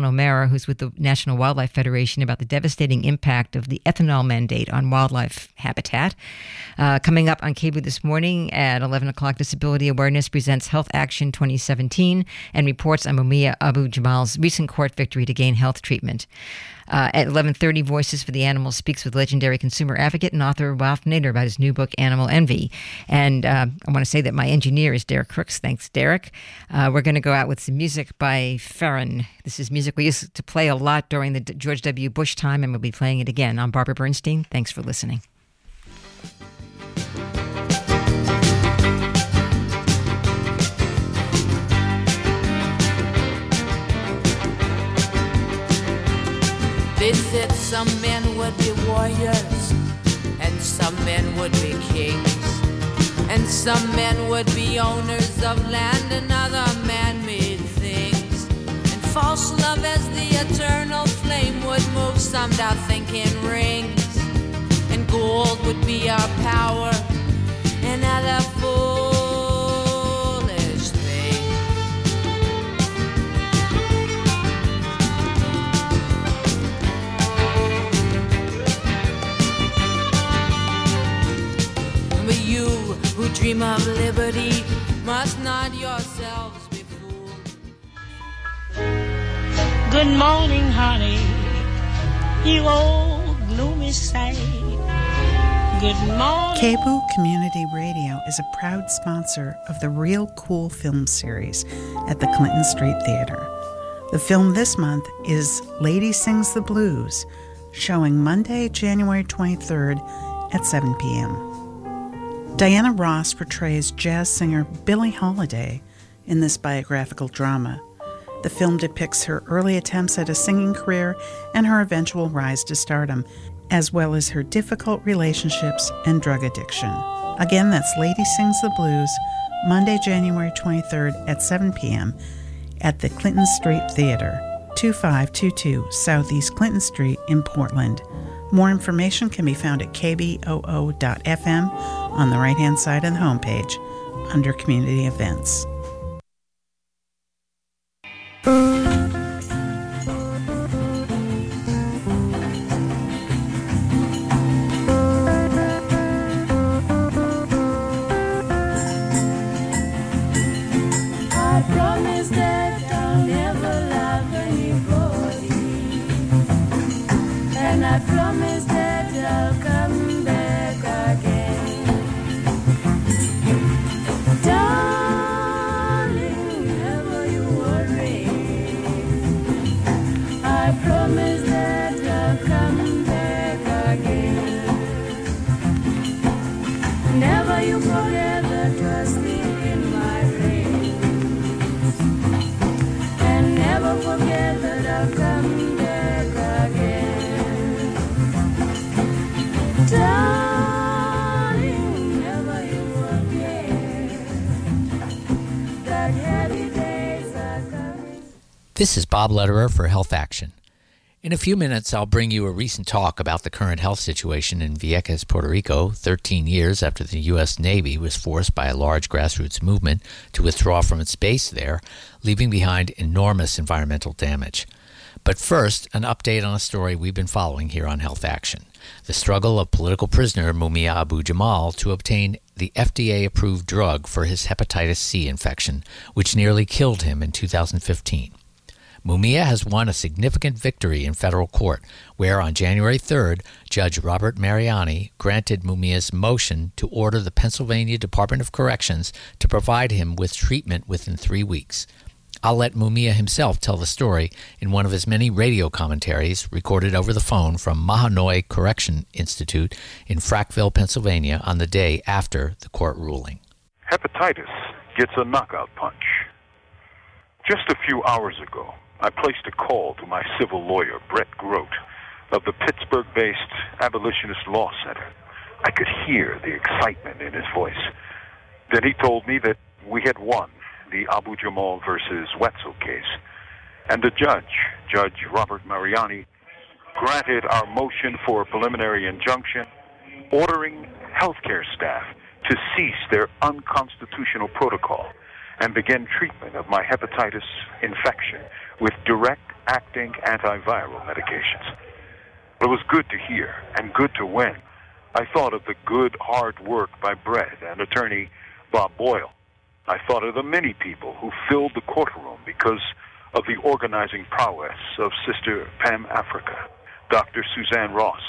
Alan O'Mara, who's with the National Wildlife Federation, about the devastating impact of the ethanol mandate on wildlife habitat. Uh, coming up on KBOO this morning at 11 o'clock, Disability Awareness presents Health Action 2017 and reports on Mumia Abu Jamal's recent court victory to gain health treatment. Uh, at 11:30, Voices for the Animals speaks with legendary consumer advocate and author Ralph Nader about his new book Animal Envy. And uh, I want to say that my engineer is Derek Crooks. Thanks, Derek. Uh, we're going to go out with some music by Farron. This is music we used to play a lot during the George W. Bush time, and we'll be playing it again. I'm Barbara Bernstein. Thanks for listening. They said some men would be warriors, and some men would be kings, and some men would be owners of land and other man made things. And false love as the eternal flame would move some to thinking rings, and gold would be our power, and other dream of liberty must not yourselves be fooled. Good morning, honey, you old gloomy sight. Good morning. KBOO Community Radio is a proud sponsor of the Real Cool Film Series at the Clinton Street Theater. The film this month is Lady Sings the Blues, showing Monday, January 23rd at 7 p.m. Diana Ross portrays jazz singer Billie Holiday in this biographical drama. The film depicts her early attempts at a singing career and her eventual rise to stardom, as well as her difficult relationships and drug addiction. Again, that's Lady Sings the Blues, Monday, January 23rd at 7 p.m. at the Clinton Street Theater, 2522 Southeast Clinton Street in Portland. More information can be found at kboo.fm on the right hand side of the homepage under Community Events. This is Bob Lederer for Health Action. In a few minutes, I'll bring you a recent talk about the current health situation in Vieques, Puerto Rico, 13 years after the U.S. Navy was forced by a large grassroots movement to withdraw from its base there, leaving behind enormous environmental damage. But first, an update on a story we've been following here on Health Action the struggle of political prisoner Mumia Abu Jamal to obtain the FDA approved drug for his hepatitis C infection, which nearly killed him in 2015. Mumia has won a significant victory in federal court, where on January 3rd, Judge Robert Mariani granted Mumia's motion to order the Pennsylvania Department of Corrections to provide him with treatment within three weeks. I'll let Mumia himself tell the story in one of his many radio commentaries recorded over the phone from Mahanoy Correction Institute in Frackville, Pennsylvania, on the day after the court ruling. Hepatitis gets a knockout punch. Just a few hours ago, I placed a call to my civil lawyer, Bret Grote, of the Pittsburgh based Abolitionist Law Center. I could hear the excitement in his voice. Then he told me that we had won the Abu Jamal versus Wetzel case. And the judge, Judge Robert Mariani, granted our motion for a preliminary injunction ordering healthcare staff to cease their unconstitutional protocol and begin treatment of my hepatitis infection with direct acting antiviral medications. It was good to hear and good to win. I thought of the good, hard work by Bret and attorney Bob Boyle. I thought of the many people who filled the courtroom because of the organizing prowess of Sister Pam Africa, Dr. Suzanne Ross,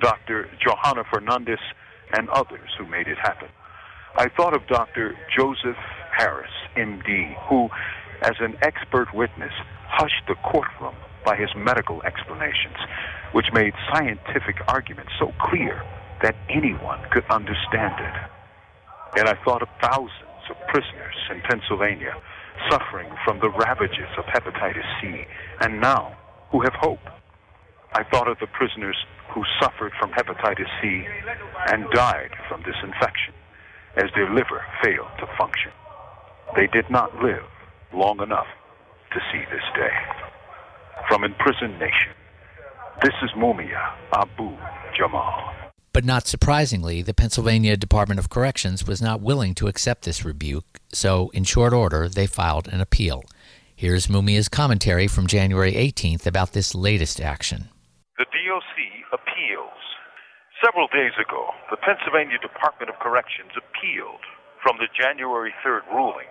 Dr. Johanna Fernandez, and others who made it happen. I thought of Dr. Joseph Harris, MD, who, as an expert witness, hushed the courtroom by his medical explanations, which made scientific arguments so clear that anyone could understand it. And I thought of thousands of prisoners in Pennsylvania suffering from the ravages of hepatitis C, and now who have hope. I thought of the prisoners who suffered from hepatitis C and died from this infection as their liver failed to function. They did not live long enough to see this day. From Imprisoned Nation, this is Mumia Abu Jamal. But not surprisingly, the Pennsylvania Department of Corrections was not willing to accept this rebuke, so in short order, they filed an appeal. Here's Mumia's commentary from January 18th about this latest action. The DOC appeals. Several days ago, the Pennsylvania Department of Corrections appealed from the January 3rd ruling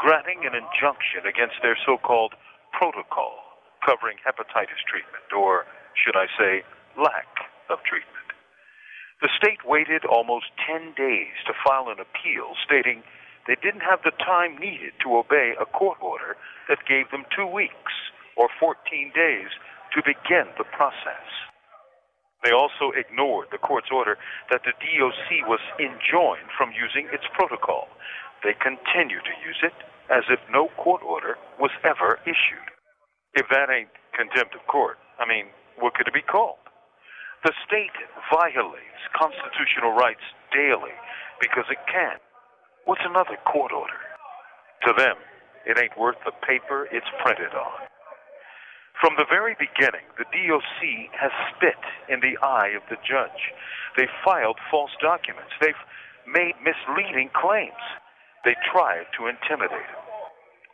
granting an injunction against their so called protocol covering hepatitis treatment, or should I say, lack of treatment. The state waited almost 10 days to file an appeal stating they didn't have the time needed to obey a court order that gave them two weeks or 14 days to begin the process. They also ignored the court's order that the DOC was enjoined from using its protocol. They continue to use it as if no court order was ever issued. If that ain't contempt of court, I mean, what could it be called? The state violates constitutional rights daily because it can. What's another court order? To them, it ain't worth the paper it's printed on. From the very beginning, the DOC has spit in the eye of the judge. They've filed false documents. They've made misleading claims. They tried to intimidate him.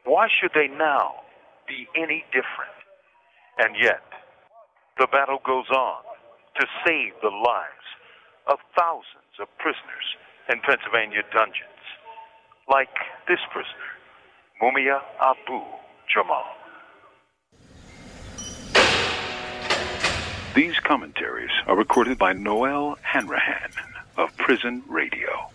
Why should they now be any different? And yet, the battle goes on to save the lives of thousands of prisoners in Pennsylvania dungeons, like this prisoner, Mumia Abu Jamal. These commentaries are recorded by Noelle Hanrahan of Prison Radio.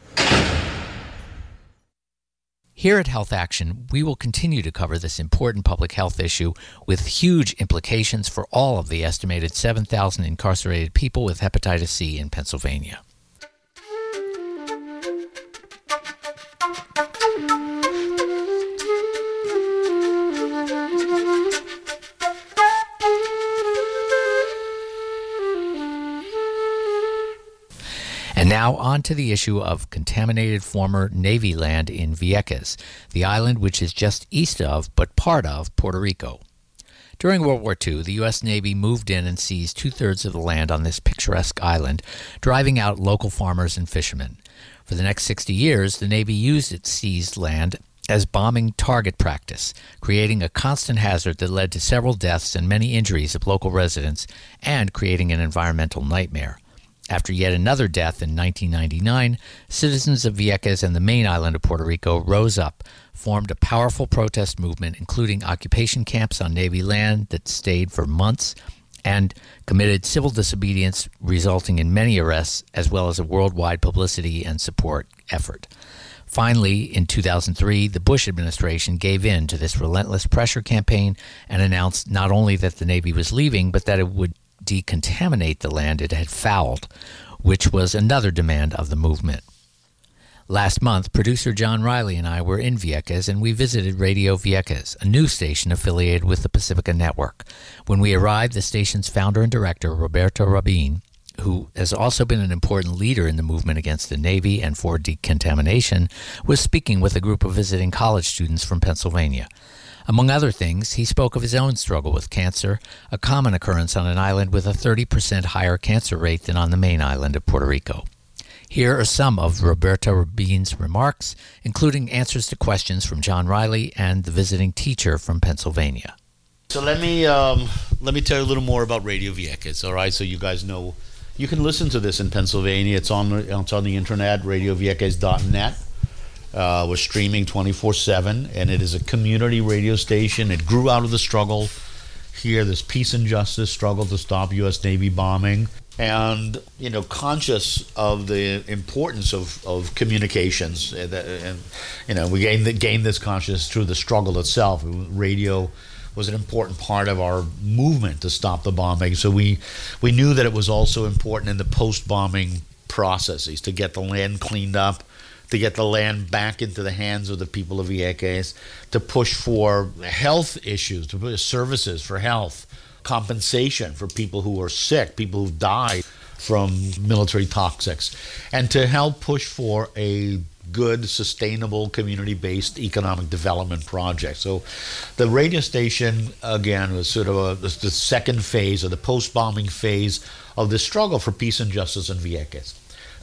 Here at Health Action, we will continue to cover this important public health issue with huge implications for all of the estimated 7,000 incarcerated people with hepatitis C in Pennsylvania. Now on to the issue of contaminated former Navy land in Vieques, the island which is just east of, but part of, Puerto Rico. During World War II, the U.S. Navy moved in and seized two thirds of the land on this picturesque island, driving out local farmers and fishermen. For the next 60 years, the Navy used its seized land as bombing target practice, creating a constant hazard that led to several deaths and many injuries of local residents and creating an environmental nightmare. After yet another death in 1999, citizens of Vieques and the main island of Puerto Rico rose up, formed a powerful protest movement, including occupation camps on Navy land that stayed for months, and committed civil disobedience, resulting in many arrests, as well as a worldwide publicity and support effort. Finally, in 2003, the Bush administration gave in to this relentless pressure campaign and announced not only that the Navy was leaving, but that it would decontaminate the land it had fouled, which was another demand of the movement. Last month, producer John Riley and I were in Vieques and we visited Radio Vieques, a news station affiliated with the Pacifica Network. When we arrived, the station's founder and director, Roberto Rabin, who has also been an important leader in the movement against the Navy and for decontamination, was speaking with a group of visiting college students from Pennsylvania. Among other things, he spoke of his own struggle with cancer, a common occurrence on an island with a 30% higher cancer rate than on the main island of Puerto Rico. Here are some of Roberto Rabin's remarks, including answers to questions from John Riley and the visiting teacher from Pennsylvania. So let me um, let me tell you a little more about Radio Vieques. All right, so you guys know you can listen to this in Pennsylvania. It's on it's on the internet, RadioVieques.net. Uh, we're streaming 24 7, and it is a community radio station. It grew out of the struggle here, this peace and justice struggle to stop U.S. Navy bombing. And, you know, conscious of the importance of, of communications. And, and you know, we gained, gained this consciousness through the struggle itself. Radio was an important part of our movement to stop the bombing. So we, we knew that it was also important in the post bombing processes to get the land cleaned up to get the land back into the hands of the people of Vieques, to push for health issues, to push services for health, compensation for people who are sick, people who died from military toxics, and to help push for a good, sustainable, community based economic development project. So the radio station, again, was sort of a, the second phase or the post bombing phase of the struggle for peace and justice in Vieques.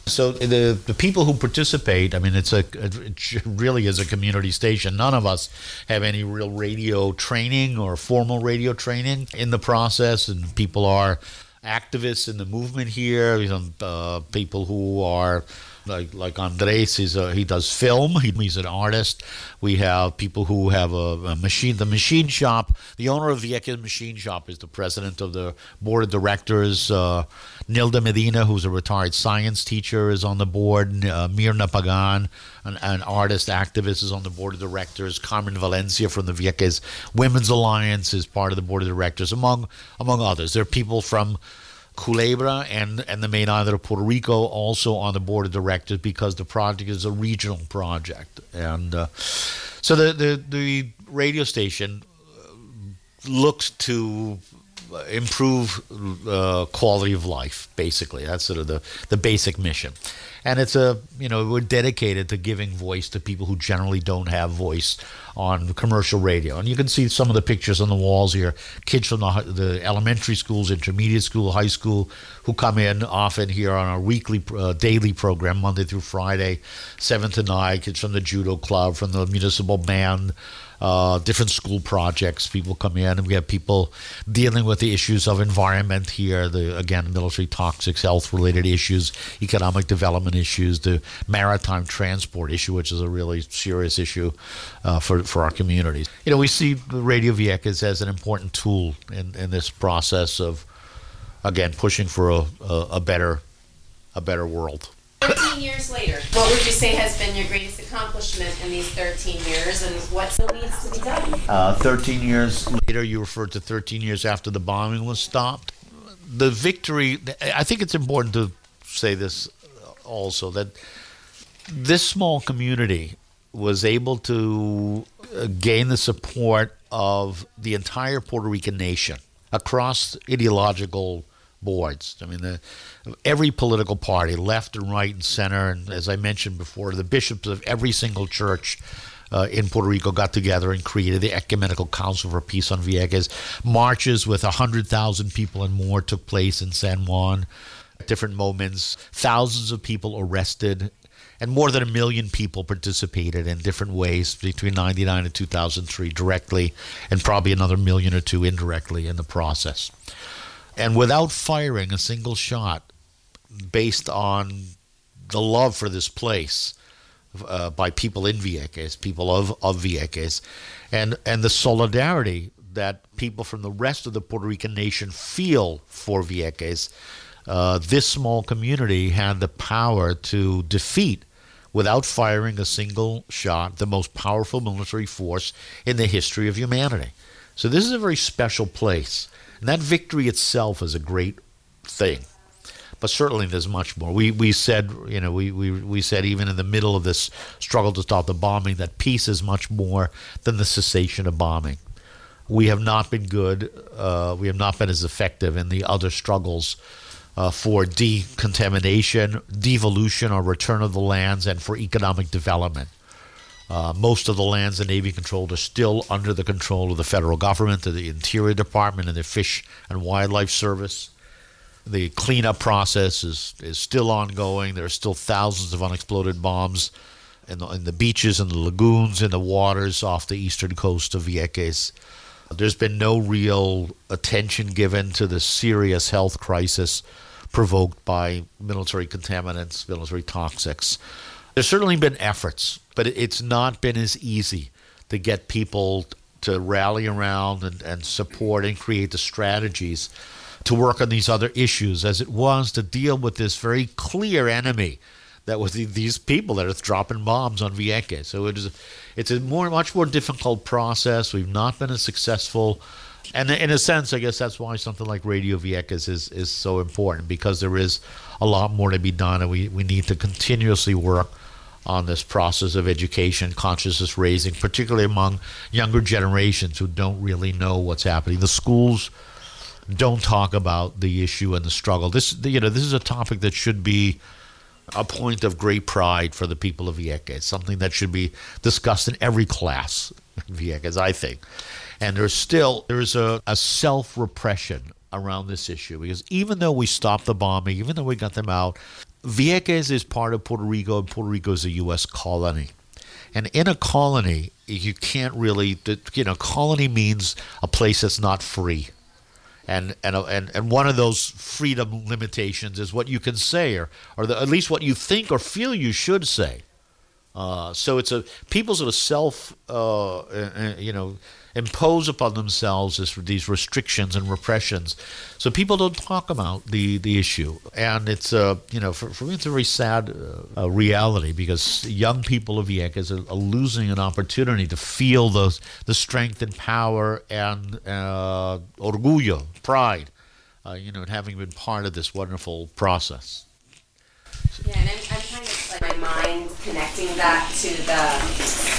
So the the people who participate, I mean, it's a it really is a community station. None of us have any real radio training or formal radio training in the process, and people are activists in the movement here. You know, uh, people who are like like Andres, he's a, he does film. He, he's an artist. We have people who have a, a, machine. The machine shop. The owner of Vieques Machine Shop is the president of the board of directors. Uh, Nilda Medina, who's a retired science teacher, is on the board. Uh, Mirna Pagan, an, an, artist activist, is on the board of directors. Carmen Valencia from the Vieques Women's Alliance is part of the board of directors, among among others. There are people from Culebra and, and the main island of Puerto Rico also on the board of directors because the project is a regional project. And uh, so the, the, the radio station uh, looks to improve uh, quality of life, basically. That's sort of the, the basic mission and it's a you know we're dedicated to giving voice to people who generally don't have voice on commercial radio. And you can see some of the pictures on the walls here. Kids from the, the elementary schools, intermediate school, high school, who come in often here on our weekly, uh, daily program, Monday through Friday, seven to nine. Kids from the judo club, from the municipal band uh, different school projects. People come in, and we have people dealing with the issues of environment here. The again, military toxics, health-related issues, economic development issues, the maritime transport issue, which is a really serious issue uh, for for our communities. You know, we see Radio Vieques as an important tool in in this process of again pushing for a, a, a better a better world. 13 years later, what would you say has been your greatest accomplishment in these 13 years and what still needs to be done? Uh, 13 years later, you referred to 13 years after the bombing was stopped. The victory, I think it's important to say this also that this small community was able to uh, gain the support of the entire Puerto Rican nation across ideological boards. I mean, the, every political party, left and right and center, and as I mentioned before, the bishops of every single church uh, in Puerto Rico got together and created the Ecumenical Council for Peace on Vieques. Marches with 100,000 people and more took place in San Juan at different moments. Thousands of people arrested, and more than a million people participated in different ways between 99 and 2003 directly, and probably another million or two indirectly in the process. And without firing a single shot, based on the love for this place uh, by people in Vieques, people of, of Vieques, and, and the solidarity that people from the rest of the Puerto Rican nation feel for Vieques, uh, this small community had the power to defeat, without firing a single shot, the most powerful military force in the history of humanity. So this is a very special place. And that victory itself is a great thing but certainly there's much more. We we said you know we, we we said even in the middle of this struggle to stop the bombing that peace is much more than the cessation of bombing. We have not been good. Uh, we have not been as effective in the other struggles uh, for decontamination, devolution, or return of the lands, and for economic development. Uh, most of the lands the Navy controlled are still under the control of the federal government, the Interior Department, and the Fish and Wildlife Service. The cleanup process is, is still ongoing. There are still thousands of unexploded bombs in the, in the beaches and the lagoons, in the waters off the eastern coast of Vieques. There's been no real attention given to the serious health crisis provoked by military contaminants, military toxics. There's certainly been efforts, but it's not been as easy to get people to rally around and, and support and create the strategies to work on these other issues as it was to deal with this very clear enemy that was these people that are dropping bombs on Vieques. So it is, it's a more, much more difficult process. We've not been as successful, and in a sense, I guess that's why something like Radio Vieques is is so important because there is a lot more to be done, and we we need to continuously work on this process of education, consciousness raising, particularly among younger generations who don't really know what's happening. The schools don't talk about the issue and the struggle. This, you know, this is a topic that should be a point of great pride for the people of Vieques. It's something that should be discussed in every class in Vieques, I think. And there's still there's a, a self repression around this issue because even though we stopped the bombing, even though we got them out, Vieques is part of Puerto Rico, and Puerto Rico is a U.S. colony. And in a colony, you can't really, you know, colony means a place that's not free and and and and one of those freedom limitations is what you can say or or the, at least what you think or feel you should say. Uh, so it's a people sort of self, uh, uh, you know, impose upon themselves this, these restrictions and repressions. So people don't talk about the, the issue, and it's uh, you know for, for me it's a very sad uh, uh reality because young people of Vieques are, are, losing an opportunity to feel those the strength and power and uh, orgullo, pride, uh, you know, in having been part of this wonderful process. Yeah, and I'm, I'm kind of like my mind connecting that to the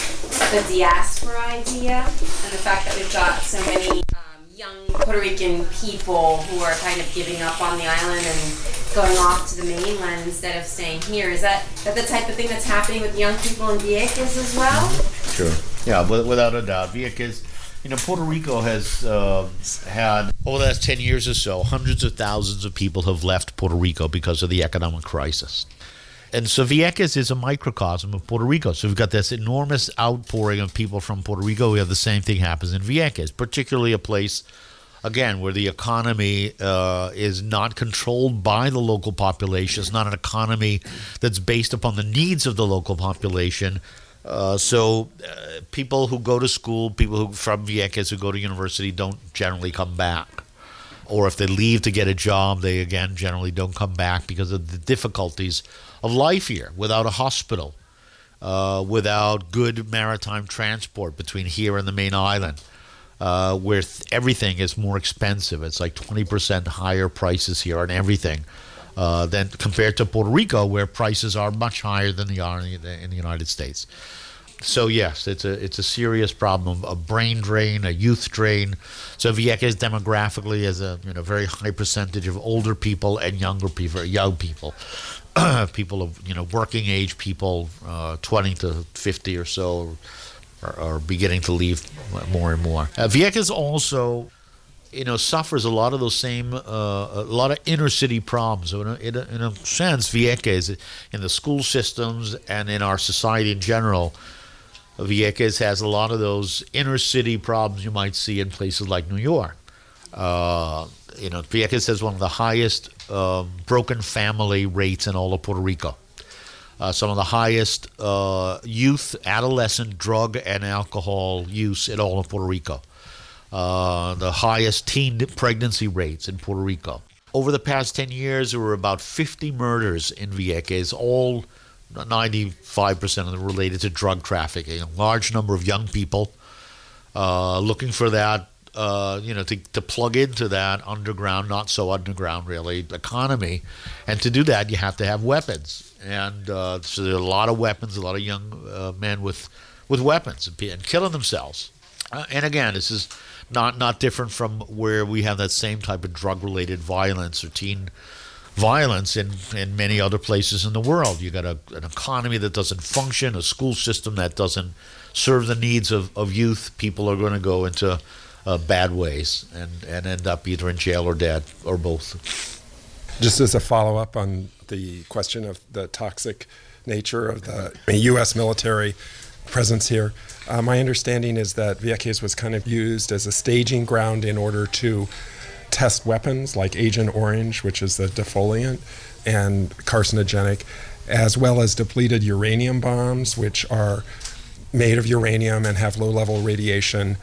the diaspora idea and the fact that we've got so many um, young Puerto Rican people who are kind of giving up on the island and going off to the mainland instead of staying here. Is that, that the type of thing that's happening with young people in Vieques as well? Sure. Yeah, without a doubt. Vieques, you know, Puerto Rico has uh, had, over the last 10 years or so, hundreds of thousands of people have left Puerto Rico because of the economic crisis. And so Vieques is a microcosm of Puerto Rico. So we've got this enormous outpouring of people from Puerto Rico. We have the same thing happens in Vieques, particularly a place, again, where the economy uh, is not controlled by the local population. It's not an economy that's based upon the needs of the local population. Uh, so uh, people who go to school, people who from Vieques who go to university, don't generally come back or if they leave to get a job, they again generally don't come back because of the difficulties of life here without a hospital, uh, without good maritime transport between here and the main island, uh, where th- everything is more expensive. It's like 20% higher prices here on everything. Uh, than compared to Puerto Rico, where prices are much higher than they are in the, in the United States. So yes, it's a it's a serious problem, a brain drain, a youth drain. So Vieques demographically has a you know very high percentage of older people and younger people, young people, people of you know working age people, uh, 20 to 50 or so, are, are, beginning to leave more and more. Uh, Vieques also you know suffers a lot of those same uh, a lot of inner city problems. So in a, in a, in a sense, Vieques in the school systems and in our society in general Vieques has a lot of those inner city problems you might see in places like New York. Uh, you know, Vieques has one of the highest uh, broken family rates in all of Puerto Rico. Uh, some of the highest uh, youth, adolescent drug and alcohol use in all of Puerto Rico. Uh, the highest teen pregnancy rates in Puerto Rico. Over the past 10 years, there were about 50 murders in Vieques, all 95% of them related to drug trafficking. A large number of young people uh, looking for that, uh, you know, to, to plug into that underground, not so underground really, economy. And to do that, you have to have weapons. And uh, so there are a lot of weapons, a lot of young uh, men with, with weapons and, and killing themselves. Uh, and again, this is not, not different from where we have that same type of drug related violence or teen violence in, in many other places in the world. You got a, an economy that doesn't function, a school system that doesn't serve the needs of, of youth. People are going to go into uh, bad ways and, and end up either in jail or dead or both. Just as a follow up on the question of the toxic nature of the U.S. military presence here. Uh, my understanding is that Vieques was kind of used as a staging ground in order to test weapons like Agent Orange, which is the defoliant and carcinogenic, as well as depleted uranium bombs, which are made of uranium and have low level radiation,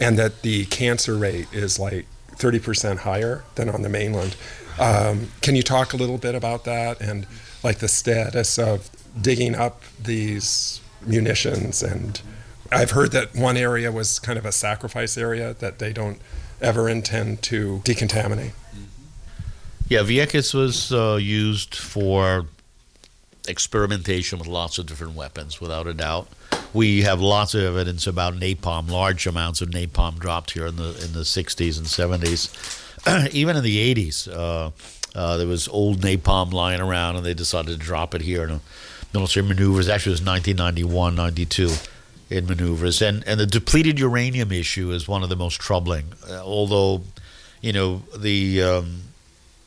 and that the cancer rate is like 30% higher than on the mainland. Um, can you talk a little bit about that and like the status of digging up these munitions? And I've heard that one area was kind of a sacrifice area that they don't ever intend to decontaminate. Yeah, Vieques was uh, used for experimentation with lots of different weapons, without a doubt. We have lots of evidence about napalm, large amounts of napalm dropped here in the in the 60s and 70s, even in the 80s. Uh, uh, there was old napalm lying around, and they decided to drop it here in a military maneuvers. Actually, it was 1991, 92 in maneuvers, and and the depleted uranium issue is one of the most troubling. Uh, although, you know, the um,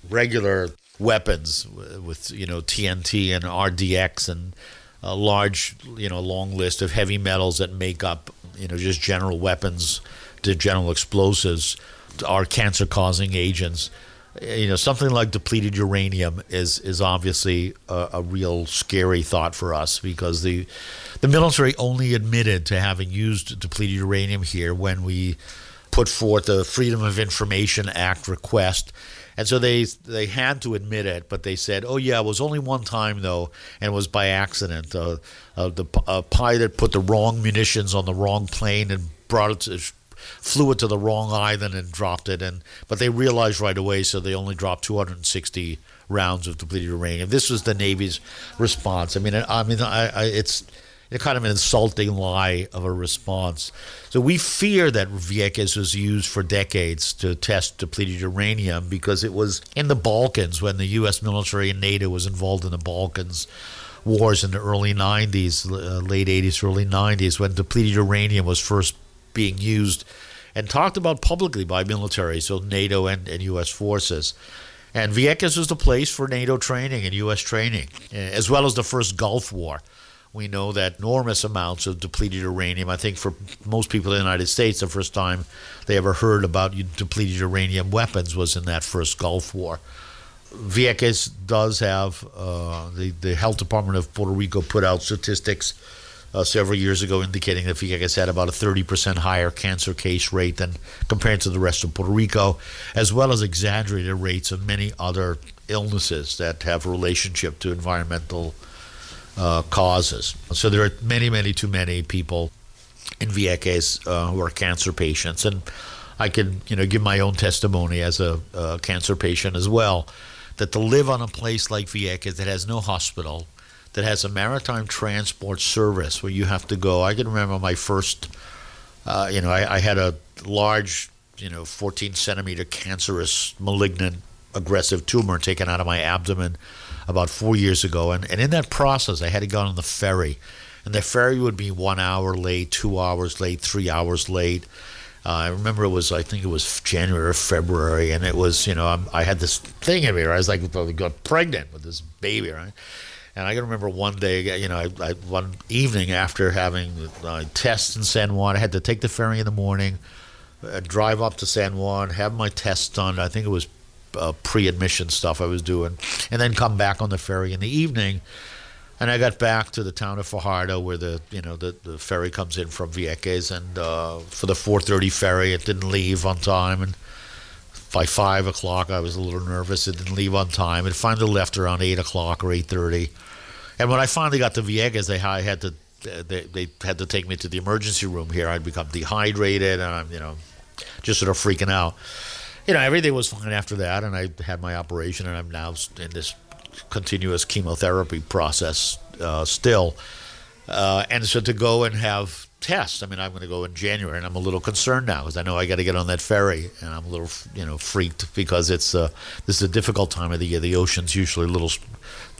regular weapons with you know TNT and RDX and a large you know long list of heavy metals that make up you know just general weapons to general explosives are cancer causing agents. You know something like depleted uranium is is obviously a, a, real scary thought for us because the the military only admitted to having used depleted uranium here when we put forth the Freedom of Information Act request and so they they had to admit it, but they said, "Oh yeah, it was only one time though, and it was by accident. Uh, uh, the pilot put the wrong munitions on the wrong plane and brought it to." Flew it to the wrong island and dropped it, and but they realized right away, so they only dropped 260 rounds of depleted uranium. And this was the Navy's response. I mean, I mean, I, I, it's kind of an insulting lie of a response. So we fear that Vieques was used for decades to test depleted uranium because it was in the Balkans when the U.S. military and NATO was involved in the Balkans wars in the early 90s, uh, late 80s, early 90s, when depleted uranium was first being used and talked about publicly by military, so NATO and, and U.S. forces. And Vieques was the place for NATO training and U.S. training, as well as the first Gulf War we know that enormous amounts of depleted uranium. I think for most people in the United States, the first time they ever heard about depleted uranium weapons was in that first Gulf War. Vieques does have uh, the the Health Department of Puerto Rico put out statistics uh, several years ago indicating that Vieques had about a 30% higher cancer case rate than compared to the rest of Puerto Rico, as well as exaggerated rates of many other illnesses that have relationship to environmental uh, causes. So there are many, many, too many people in Vieques uh, who are cancer patients, and I can, you know, give my own testimony as a, a cancer patient as well. That to live on a place like Vieques that has no hospital, that has a maritime transport service where you have to go. I can remember my first, uh, you know, I, I, had a large, you know, 14 centimeter cancerous, malignant, aggressive tumor taken out of my abdomen about four years ago. And, and in that process, I had to go on the ferry. And the ferry would be one hour late, two hours late, three hours late. Uh, I remember it was, I think it was January or February, and it was, you know, I'm, i had this thing in me where I was like, I got pregnant with this baby, right? And I can remember one day, you know, I, I, one evening after having uh, tests in San Juan, I had to take the ferry in the morning, uh, drive up to San Juan, have my tests done. I think it was uh, pre-admission stuff I was doing, and then come back on the ferry in the evening. And I got back to the town of Fajardo, where the you know the, the ferry comes in from Vieques, and uh, for the 4:30 ferry, it didn't leave on time, and by five o'clock, I was a little nervous. It didn't leave on time. It finally left around eight o'clock or 8:30. And when I finally got to Vieques, they I had to they, they had to take me to the emergency room here. I'd become dehydrated, and I'm you know just sort of freaking out you know, everything was fine after that, and I had my operation, and I'm now in this continuous chemotherapy process uh, still. Uh, and so to go and have tests, I mean, I'm going to go in January, and I'm a little concerned now because I know I got to get on that ferry, and I'm a little, you know, freaked because it's uh, this is a difficult time of the year. The ocean's usually a little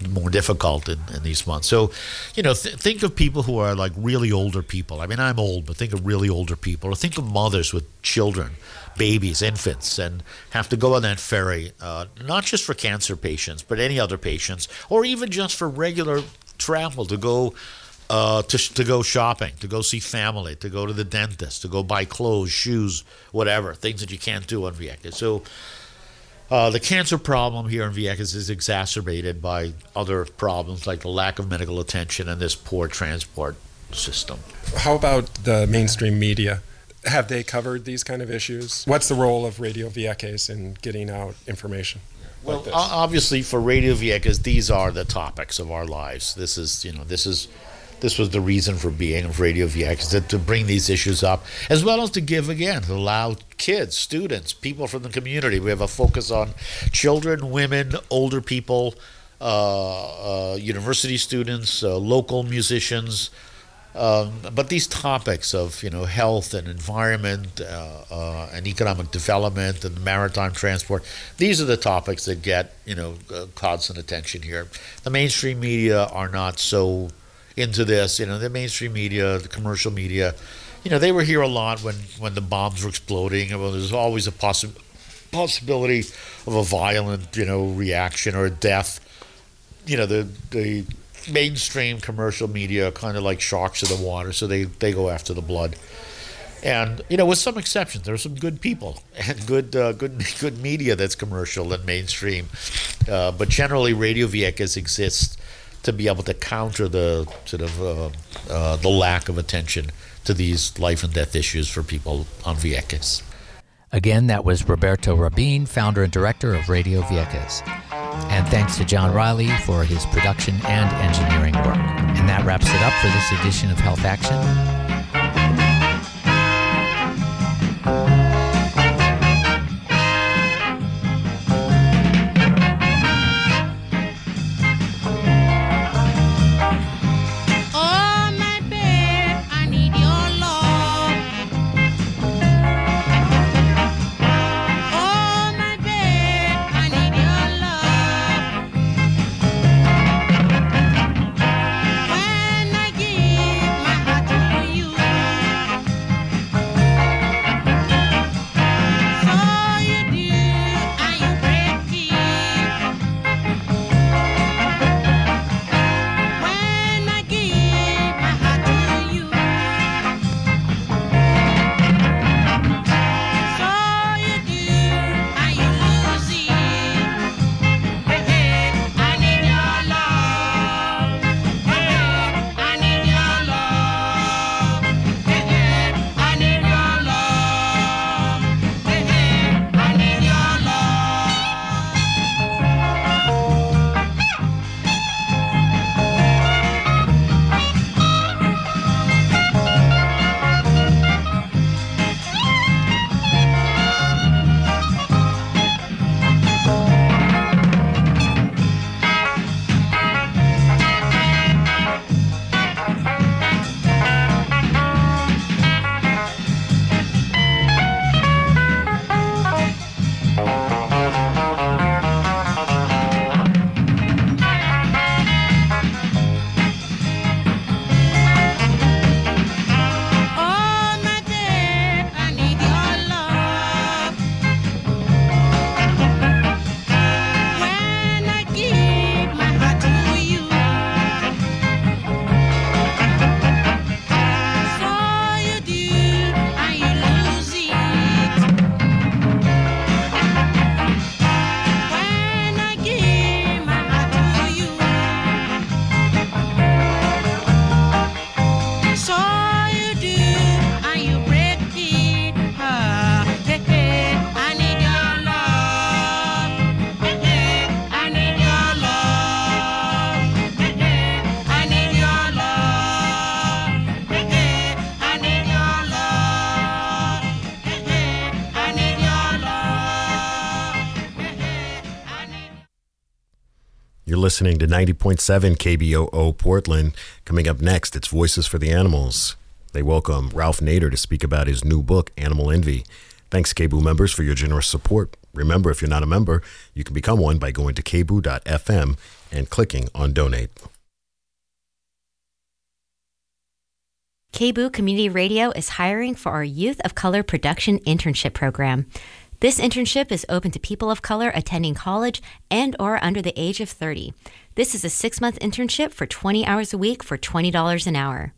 more difficult in, in these months. So, you know, th- think of people who are like really older people. I mean, I'm old, but think of really older people, or think of mothers with children babies, infants, and have to go on that ferry, uh, not just for cancer patients, but any other patients, or even just for regular travel to go uh, to, to go shopping, to go see family, to go to the dentist, to go buy clothes, shoes, whatever, things that you can't do on Vieques. So uh, the cancer problem here in Vieques is exacerbated by other problems like the lack of medical attention and this poor transport system. How about the mainstream media? Have they covered these kind of issues? What's the role of Radio Vieques in getting out information? Well, like this? obviously, for Radio Vieques, these are the topics of our lives. This is, you know, this is, this was the reason for being of Radio Vieques to, to bring these issues up, as well as to give again, to allow kids, students, people from the community. We have a focus on children, women, older people, uh, uh, university students, uh, local musicians. Um, but these topics of you know health and environment uh, uh, and economic development and maritime transport, these are the topics that get you know uh, constant attention here. The mainstream media are not so into this. You know, the mainstream media, the commercial media, you know, they were here a lot when when the bombs were exploding. Well, there's always a possi- possibility of a violent you know reaction or death. You know, the the mainstream commercial media are kind of like sharks in the water, so they, they go after the blood. And you know, with some exceptions, there are some good people and good uh, good good media that's commercial and mainstream. Uh, but generally, Radio Vieques exists to be able to counter the sort of uh, uh, the lack of attention to these life and death issues for people on Vieques. Again, that was Roberto Rabin, founder and director of Radio Vieques. And thanks to John Riley for his production and engineering work. And that wraps it up for this edition of Health Action. Listening to 90.7 KBOO Portland. Coming up next, it's Voices for the Animals. They welcome Ralph Nader to speak about his new book, Animal Envy. Thanks, KBOO members, for your generous support. Remember, if you're not a member, you can become one by going to kboo.fm and clicking on donate. KBOO Community Radio is hiring for our Youth of Color Production Internship Program. This internship is open to people of color attending college and or under the age of 30. This is a six month internship for 20 hours a week for $20 an hour.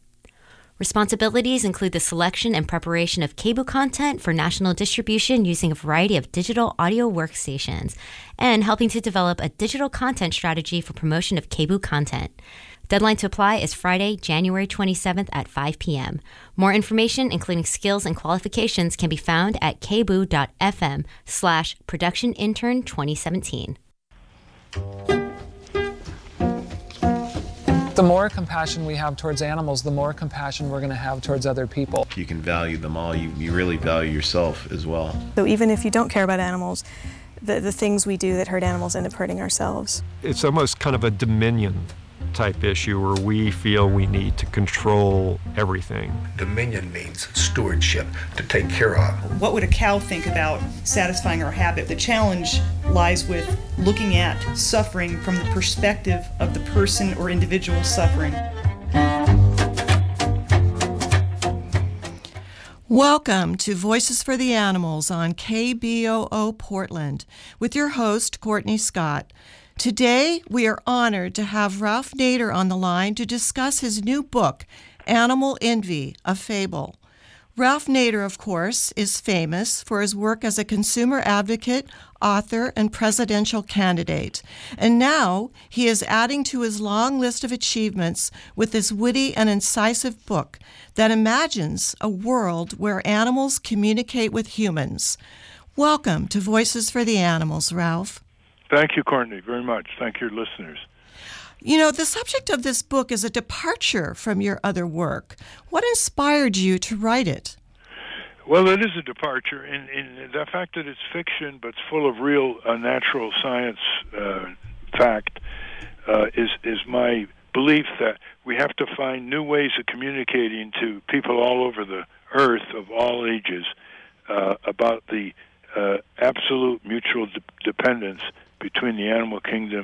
Responsibilities include the selection and preparation of KBOO content for national distribution using a variety of digital audio workstations, and helping to develop a digital content strategy for promotion of KBOO content. Deadline to apply is Friday, January 27th at 5 p.m. More information, including skills and qualifications, can be found at kboo.fm slash production intern 2017. The more compassion we have towards animals, the more compassion we're going to have towards other people. You can value them all, you, you really value yourself as well. So even if you don't care about animals, the, the things we do that hurt animals end up hurting ourselves. It's almost kind of a dominion type issue where we feel we need to control everything. Dominion means stewardship, to take care of. What would a cow think about satisfying our habit? The challenge lies with looking at suffering from the perspective of the person or individual suffering. Welcome to Voices for the Animals on KBOO Portland with your host, Courtney Scott. Today, we are honored to have Ralph Nader on the line to discuss his new book, Animal Envy A Fable. Ralph Nader, of course, is famous for his work as a consumer advocate, author, and presidential candidate. And now he is adding to his long list of achievements with this witty and incisive book that imagines a world where animals communicate with humans. Welcome to Voices for the Animals, Ralph. Thank you, Courtney, very much. Thank your listeners. You know, the subject of this book is a departure from your other work. What inspired you to write it? Well, it is a departure in, in the fact that it's fiction, but it's full of real uh, natural science uh, fact. Uh, is is my belief that we have to find new ways of communicating to people all over the earth of all ages uh, about the uh, absolute mutual de- dependence between the animal kingdom